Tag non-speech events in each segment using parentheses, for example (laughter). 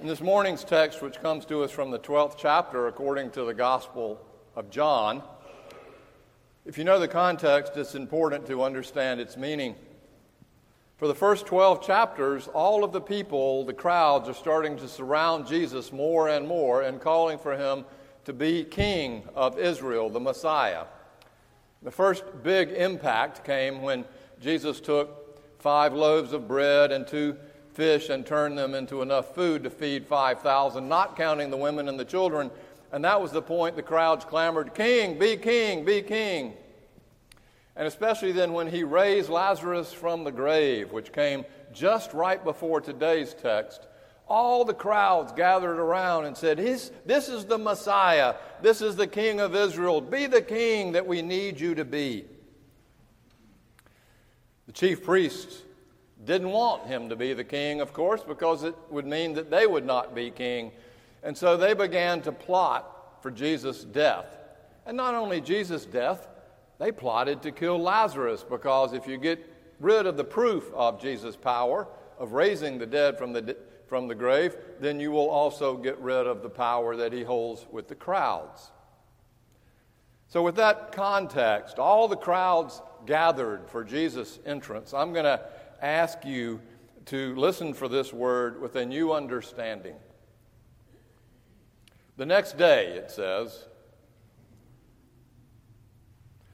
In this morning's text, which comes to us from the 12th chapter according to the Gospel of John, if you know the context, it's important to understand its meaning. For the first 12 chapters, all of the people, the crowds, are starting to surround Jesus more and more and calling for him to be king of Israel, the Messiah. The first big impact came when Jesus took five loaves of bread and two fish and turned them into enough food to feed 5,000, not counting the women and the children. And that was the point the crowds clamored, King, be king, be king. And especially then when he raised Lazarus from the grave, which came just right before today's text, all the crowds gathered around and said, This is the Messiah. This is the King of Israel. Be the king that we need you to be. The chief priests didn't want him to be the king, of course, because it would mean that they would not be king. And so they began to plot for Jesus' death. And not only Jesus' death, they plotted to kill Lazarus because if you get rid of the proof of Jesus' power of raising the dead from the, from the grave, then you will also get rid of the power that he holds with the crowds. So, with that context, all the crowds gathered for Jesus' entrance, I'm going to ask you to listen for this word with a new understanding. The next day, it says,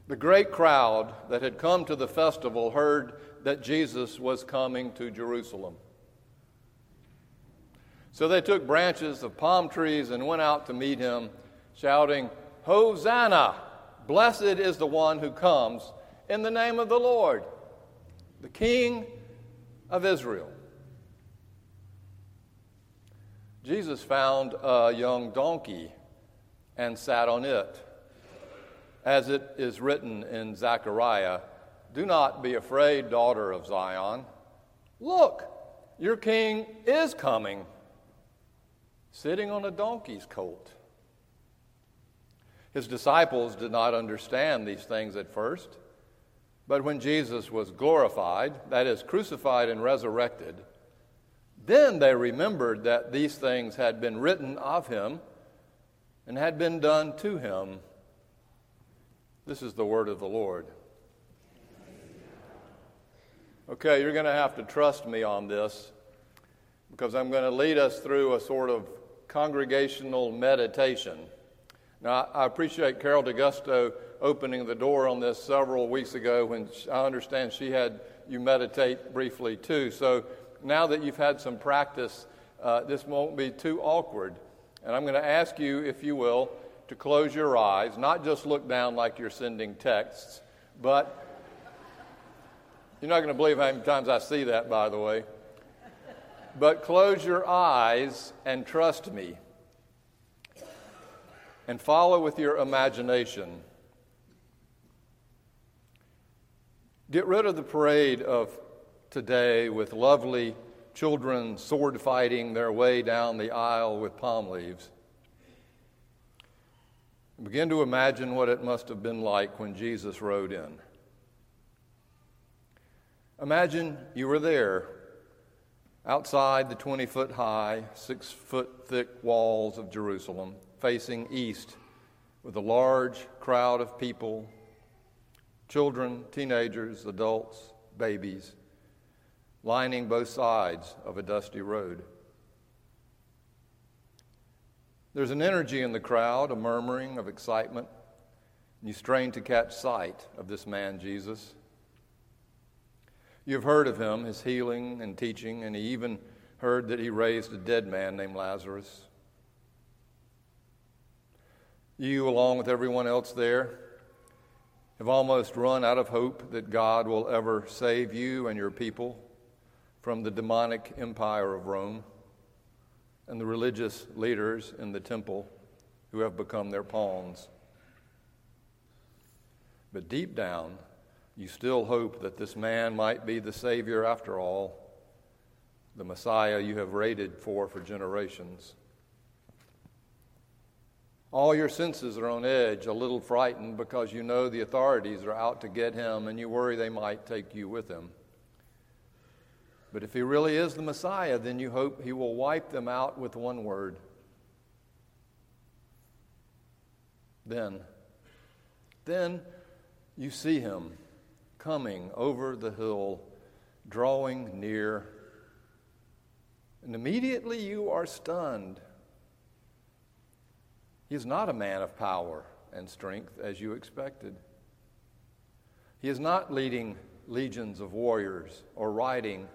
the great crowd that had come to the festival heard that Jesus was coming to Jerusalem. So they took branches of palm trees and went out to meet him, shouting, Hosanna! Blessed is the one who comes in the name of the Lord the King of Israel. Jesus found a young donkey and sat on it. As it is written in Zechariah, Do not be afraid, daughter of Zion. Look, your king is coming, sitting on a donkey's colt. His disciples did not understand these things at first. But when Jesus was glorified, that is, crucified and resurrected, then they remembered that these things had been written of him and had been done to him. This is the word of the Lord. Okay, you're going to have to trust me on this because I'm going to lead us through a sort of congregational meditation. Now, I appreciate Carol DeGusto opening the door on this several weeks ago when I understand she had you meditate briefly too. So now that you've had some practice, uh, this won't be too awkward. And I'm going to ask you, if you will, to close your eyes, not just look down like you're sending texts, but (laughs) you're not going to believe how many times I see that, by the way. But close your eyes and trust me. And follow with your imagination Get rid of the parade of today with lovely children sword fighting their way down the aisle with palm leaves. Begin to imagine what it must have been like when Jesus rode in. Imagine you were there outside the 20 foot high, 6 foot thick walls of Jerusalem, facing east with a large crowd of people children, teenagers, adults, babies, lining both sides of a dusty road. There's an energy in the crowd, a murmuring of excitement. and You strain to catch sight of this man, Jesus. You've heard of him, his healing and teaching, and he even heard that he raised a dead man named Lazarus. You, along with everyone else there, have almost run out of hope that God will ever save you and your people from the demonic empire of Rome and the religious leaders in the temple who have become their pawns. But deep down, you still hope that this man might be the Savior after all, the Messiah you have waited for for generations. All your senses are on edge, a little frightened because you know the authorities are out to get him and you worry they might take you with them. But if he really is the Messiah, then you hope he will wipe them out with one word. Then, then you see him coming over the hill, drawing near, and immediately you are stunned. He is not a man of power and strength as you expected. He is not leading legions of warriors or riding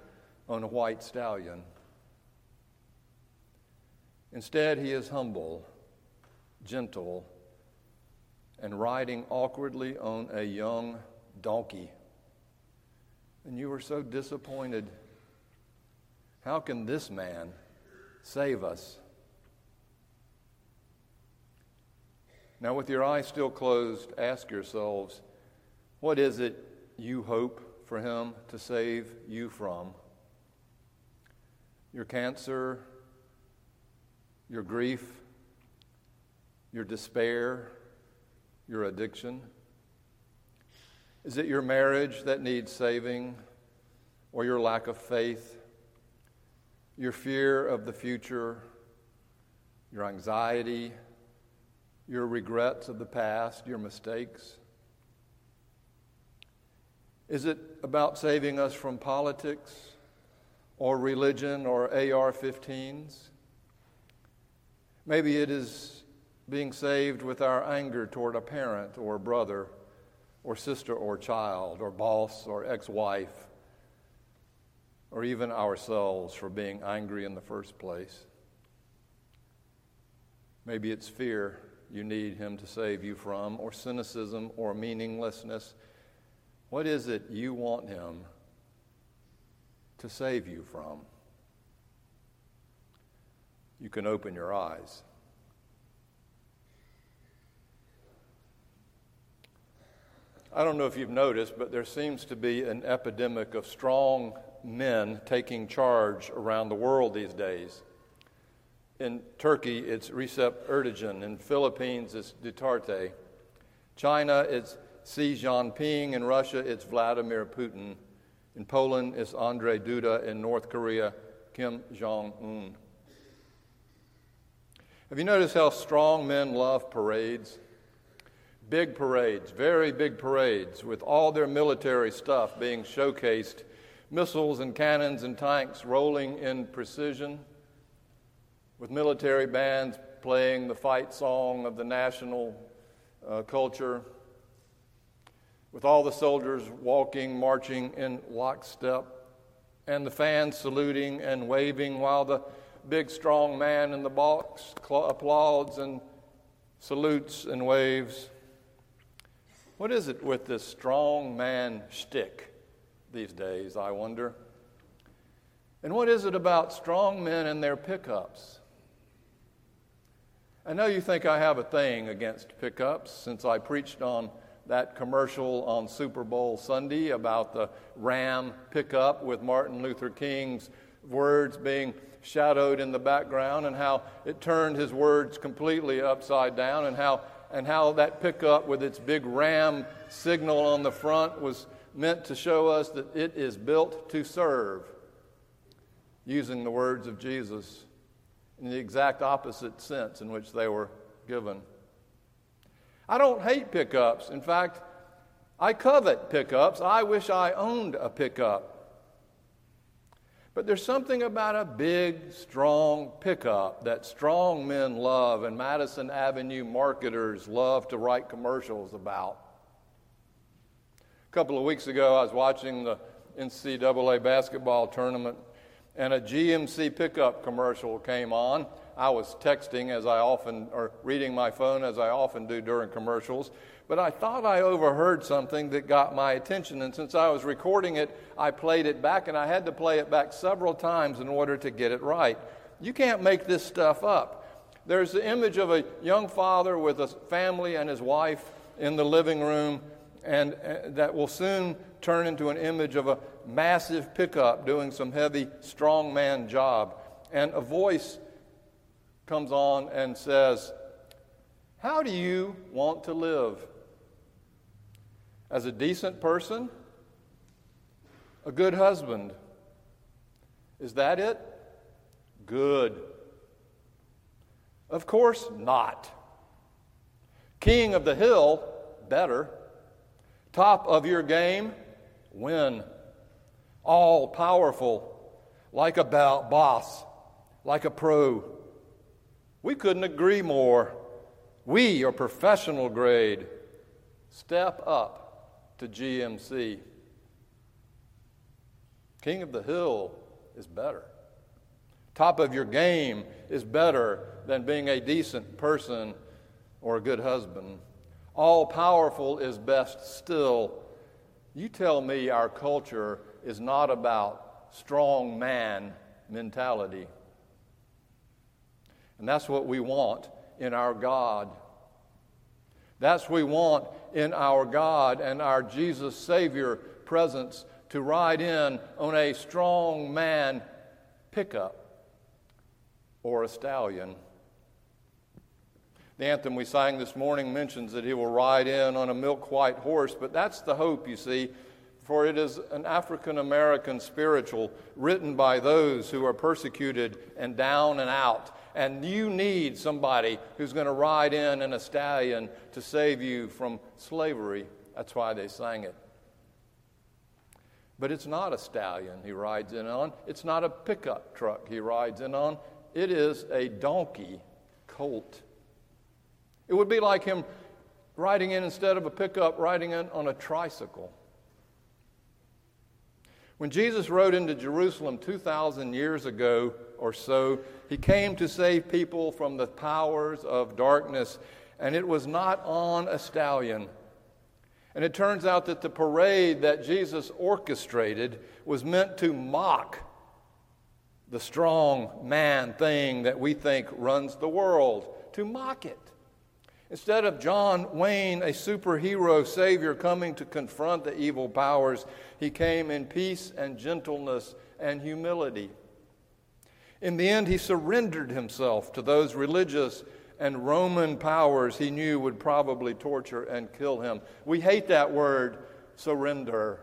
on a white stallion. Instead, he is humble, gentle, and riding awkwardly on a young donkey. And you were so disappointed. How can this man save us? Now, with your eyes still closed, ask yourselves what is it you hope for him to save you from? Your cancer, your grief, your despair, your addiction? Is it your marriage that needs saving, or your lack of faith, your fear of the future, your anxiety? your regrets of the past, your mistakes? Is it about saving us from politics or religion or AR 15s? Maybe it is being saved with our anger toward a parent or a brother or sister or child or boss or ex wife or even ourselves for being angry in the first place. Maybe it's fear you need Him to save you from, or cynicism, or meaninglessness. What is it you want Him to save you from? You can open your eyes. I don't know if you've noticed, but there seems to be an epidemic of strong men taking charge around the world these days. In Turkey, it's Recep Erdogan. In Philippines, it's Duterte. China, it's Xi Jinping. In Russia, it's Vladimir Putin. In Poland, it's Andrzej Duda. In North Korea, Kim Jong un. Have you noticed how strong men love parades? Big parades, very big parades, with all their military stuff being showcased, missiles and cannons and tanks rolling in precision with military bands playing the fight song of the national uh, culture, with all the soldiers walking, marching in lockstep, and the fans saluting and waving while the big strong man in the box applauds and salutes and waves. What is it with this strong man shtick these days, I wonder? And what is it about strong men and their pickups? I know you think I have a thing against pickups since I preached on that commercial on Super Bowl Sunday about the Ram pickup with Martin Luther King's words being shadowed in the background and how it turned his words completely upside down and how and how that pickup with its big ram signal on the front was meant to show us that it is built to serve using the words of Jesus in the exact opposite sense in which they were given. I don't hate pickups. In fact, I covet pickups. I wish I owned a pickup. But there's something about a big, strong pickup that strong men love and Madison Avenue marketers love to write commercials about. A couple of weeks ago, I was watching the NCAA basketball tournament and a GMC pickup commercial came on. I was texting as I often, or reading my phone as I often do during commercials, but I thought I overheard something that got my attention. And since I was recording it, I played it back, and I had to play it back several times in order to get it right. You can't make this stuff up. There's the image of a young father with a family and his wife in the living room, and uh, that will soon turn into an image of a massive pickup doing some heavy strongman job. And a voice comes on and says, How do you want to live? As a decent person, a good husband, Is that it? Good. Of course not. King of the hill, better. Top of your game, win. All powerful, like a boss, like a pro. We couldn't agree more. We are professional grade. Step up to GMC. King of the hill is better. Top of your game is better than being a decent person or a good husband. All powerful is best still. You tell me our culture is not about strong man mentality. And that's what we want in our God. That's what we want in our God and our Jesus Savior presence to ride in on a strong man pickup or a stallion. The anthem we sang this morning mentions that he will ride in on a milk white horse, but that's the hope, you see, for it is an African American spiritual written by those who are persecuted and down and out. And you need somebody who's going to ride in in a stallion to save you from slavery. That's why they sang it. But it's not a stallion he rides in on. It's not a pickup truck he rides in on. It is a donkey colt. It would be like him riding in instead of a pickup, riding in on a tricycle. When Jesus rode into Jerusalem 2,000 years ago or so, he came to save people from the powers of darkness, and it was not on a stallion. And it turns out that the parade that Jesus orchestrated was meant to mock the strong man thing that we think runs the world, to mock it. Instead of John Wayne, a superhero savior, coming to confront the evil powers, he came in peace and gentleness and humility. In the end, he surrendered himself to those religious and Roman powers he knew would probably torture and kill him. We hate that word, surrender.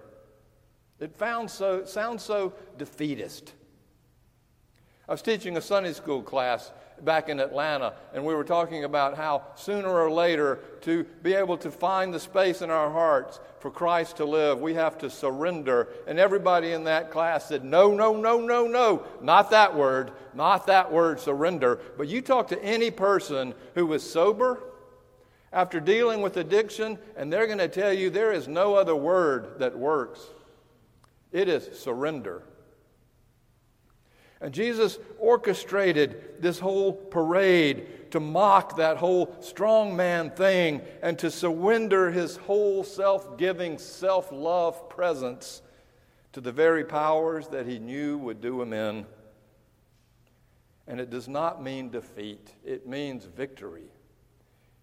It so, sounds so defeatist. I was teaching a Sunday school class back in Atlanta, and we were talking about how sooner or later, to be able to find the space in our hearts for Christ to live, we have to surrender. And everybody in that class said, No, no, no, no, no, not that word, not that word, surrender. But you talk to any person who is sober after dealing with addiction, and they're going to tell you there is no other word that works. It is surrender. And Jesus orchestrated this whole parade to mock that whole strong man thing and to surrender his whole self giving, self love presence to the very powers that he knew would do him in. And it does not mean defeat, it means victory.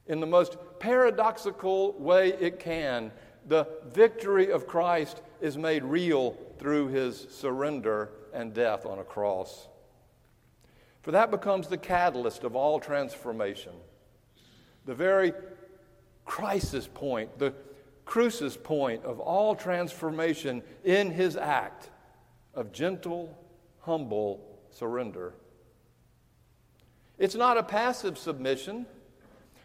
In the most paradoxical way it can, the victory of Christ is made real through his surrender and death on a cross. For that becomes the catalyst of all transformation. The very crisis point, the crucis point of all transformation in his act of gentle, humble surrender. It's not a passive submission,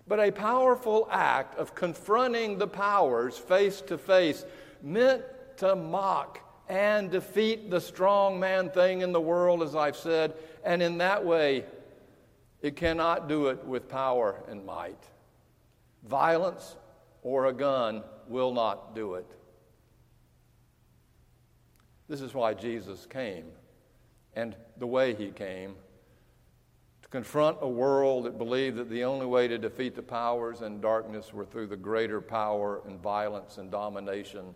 but a powerful act of confronting the powers face to face, meant to mock and defeat the strong man thing in the world, as I've said. And in that way, it cannot do it with power and might. Violence or a gun will not do it. This is why Jesus came and the way he came to confront a world that believed that the only way to defeat the powers and darkness were through the greater power and violence and domination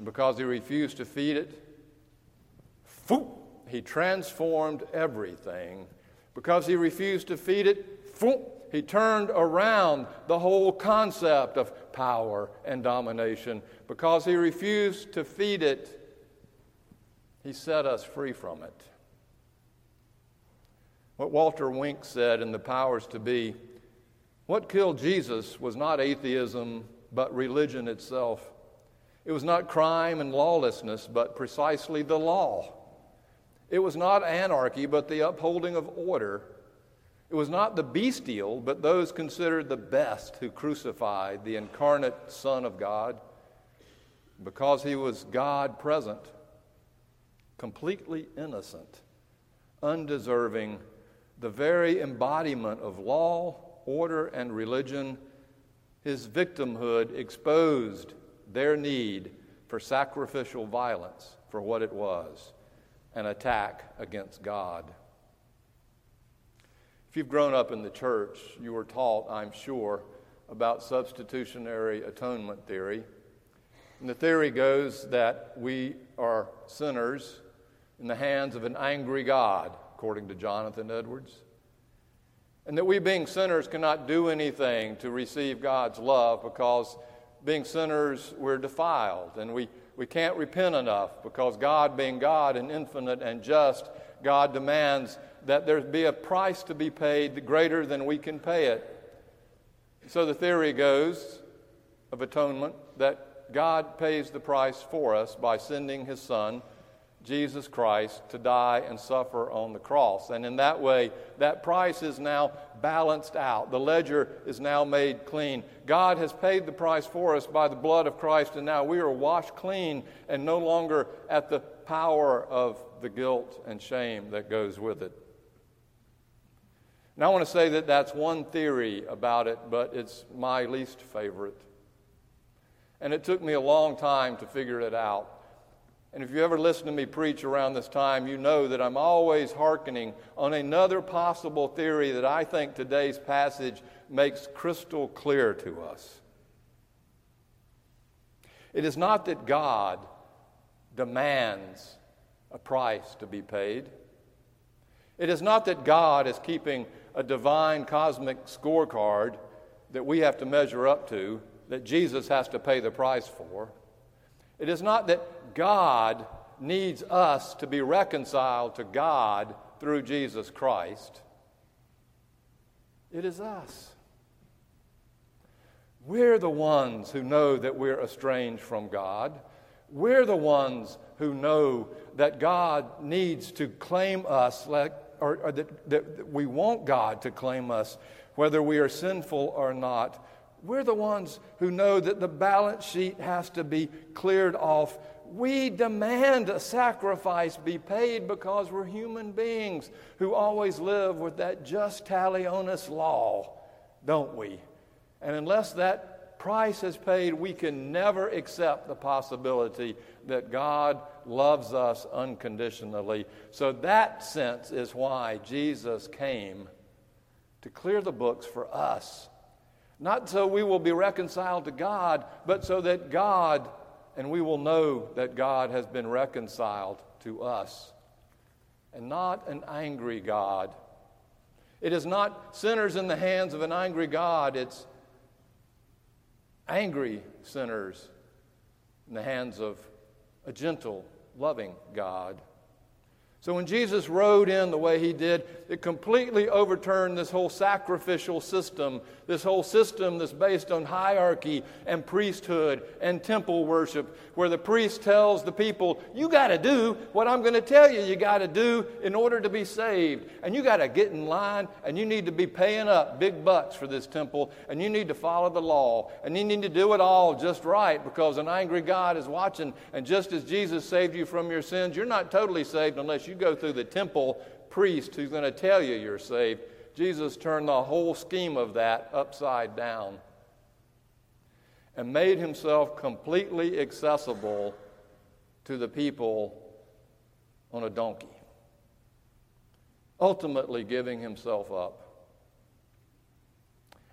and because he refused to feed it, he transformed everything. Because he refused to feed it, he turned around the whole concept of power and domination. Because he refused to feed it, he set us free from it. What Walter Wink said in The Powers to Be what killed Jesus was not atheism, but religion itself. It was not crime and lawlessness, but precisely the law. It was not anarchy, but the upholding of order. It was not the bestial, but those considered the best who crucified the incarnate Son of God because he was God present, completely innocent, undeserving, the very embodiment of law, order, and religion. His victimhood exposed their need for sacrificial violence for what it was an attack against God. If you've grown up in the church, you were taught, I'm sure, about substitutionary atonement theory. And the theory goes that we are sinners in the hands of an angry God, according to Jonathan Edwards. And that we, being sinners, cannot do anything to receive God's love because, being sinners, we're defiled and we we can't repent enough because God, being God and infinite and just, God demands that there be a price to be paid greater than we can pay it. So the theory goes of atonement that God pays the price for us by sending his Son Jesus Christ to die and suffer on the cross. And in that way, that price is now balanced out. The ledger is now made clean. God has paid the price for us by the blood of Christ, and now we are washed clean and no longer at the power of the guilt and shame that goes with it. Now, I want to say that that's one theory about it, but it's my least favorite. And it took me a long time to figure it out. And if you ever listen to me preach around this time, you know that I'm always hearkening on another possible theory that I think today's passage makes crystal clear to us. It is not that God demands a price to be paid. It is not that God is keeping a divine cosmic scorecard that we have to measure up to, that Jesus has to pay the price for. It is not that God needs us to be reconciled to God through Jesus Christ. It is us. We're the ones who know that we're estranged from God. We're the ones who know that God needs to claim us, like, or, or that, that we want God to claim us, whether we are sinful or not. We're the ones who know that the balance sheet has to be cleared off. We demand a sacrifice be paid because we're human beings who always live with that jus talionis law, don't we? And unless that price is paid, we can never accept the possibility that God loves us unconditionally. So, that sense is why Jesus came to clear the books for us not so we will be reconciled to God, but so that God, and we will know that God has been reconciled to us. And not an angry God. It is not sinners in the hands of an angry God, it's angry sinners in the hands of a gentle, loving God. So when Jesus rode in the way he did, it completely overturned this whole sacrificial system, this whole system that's based on hierarchy and priesthood and temple worship, where the priest tells the people, You got to do what I'm going to tell you you got to do in order to be saved. And you got to get in line and you need to be paying up big bucks for this temple and you need to follow the law and you need to do it all just right because an angry God is watching. And just as Jesus saved you from your sins, you're not totally saved unless you you go through the temple priest who's going to tell you you're saved. Jesus turned the whole scheme of that upside down and made himself completely accessible to the people on a donkey, ultimately giving himself up.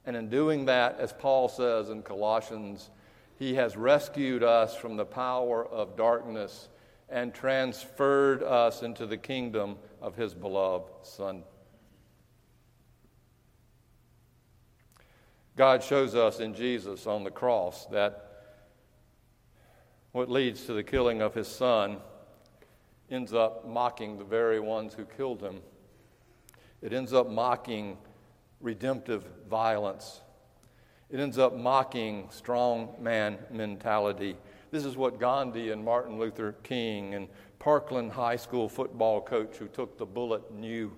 And in doing that, as Paul says in Colossians, he has rescued us from the power of darkness and transferred us into the kingdom of his beloved Son. God shows us in Jesus on the cross that what leads to the killing of his son ends up mocking the very ones who killed him. It ends up mocking redemptive violence. It ends up mocking strong man mentality This is what Gandhi and Martin Luther King and Parkland High School football coach who took the bullet knew.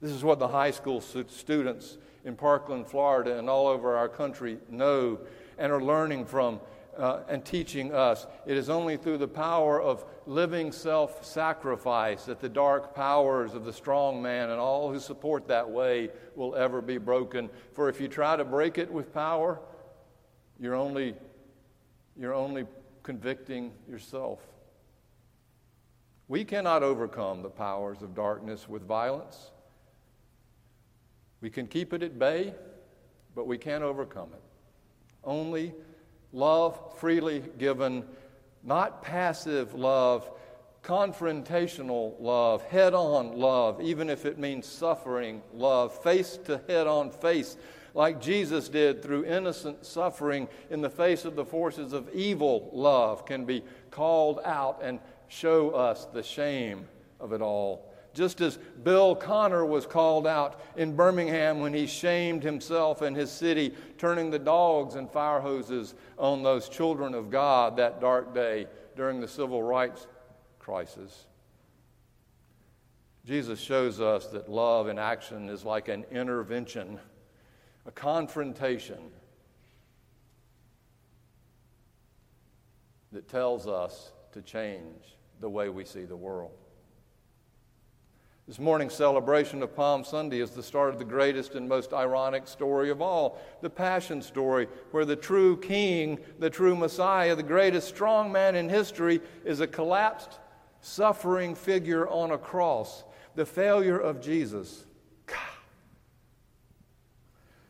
This is what the high school students in Parkland, Florida, and all over our country know and are learning from uh, and teaching us. It is only through the power of living self sacrifice that the dark powers of the strong man and all who support that way will ever be broken. For if you try to break it with power, you're only, you're only convicting yourself. We cannot overcome the powers of darkness with violence. We can keep it at bay, but we can't overcome it. Only love freely given, not passive love, confrontational love, head on love, even if it means suffering love, face to head on face, like Jesus did through innocent suffering in the face of the forces of evil love, can be called out and show us the shame of it all. Just as Bull Connor was called out in Birmingham when he shamed himself and his city, turning the dogs and fire hoses on those children of God that dark day during the civil rights crisis. Jesus shows us that love in action is like an intervention, a confrontation that tells us to change the way we see the world. This morning's celebration of Palm Sunday is the start of the greatest and most ironic story of all the Passion story, where the true king, the true Messiah, the greatest strong man in history, is a collapsed, suffering figure on a cross. The failure of Jesus.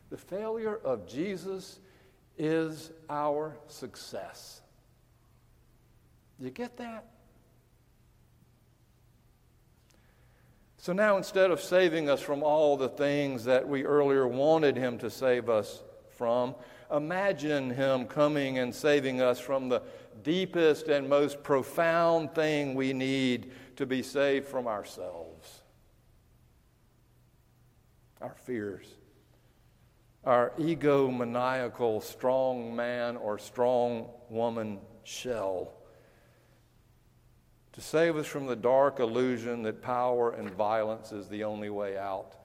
The failure of Jesus is our success. You get that? So now, instead of saving us from all the things that we earlier wanted Him to save us from, imagine Him coming and saving us from the deepest and most profound thing we need to be saved from ourselves our fears, our egomaniacal strong man or strong woman shell to save us from the dark illusion that power and violence is the only way out.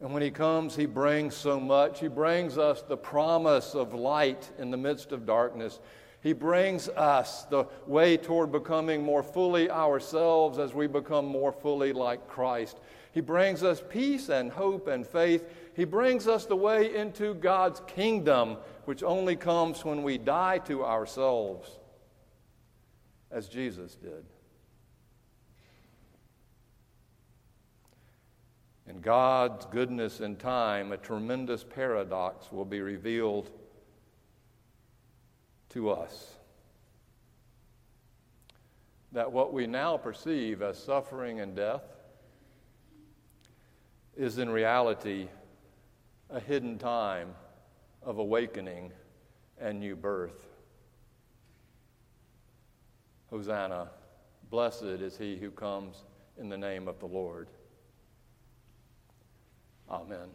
And when He comes, He brings so much. He brings us the promise of light in the midst of darkness. He brings us the way toward becoming more fully ourselves as we become more fully like Christ. He brings us peace and hope and faith. He brings us the way into God's kingdom, which only comes when we die to ourselves as Jesus did. In God's goodness and time, a tremendous paradox will be revealed to us. That what we now perceive as suffering and death is in reality a hidden time of awakening and new birth. Hosanna, blessed is he who comes in the name of the Lord. Amen.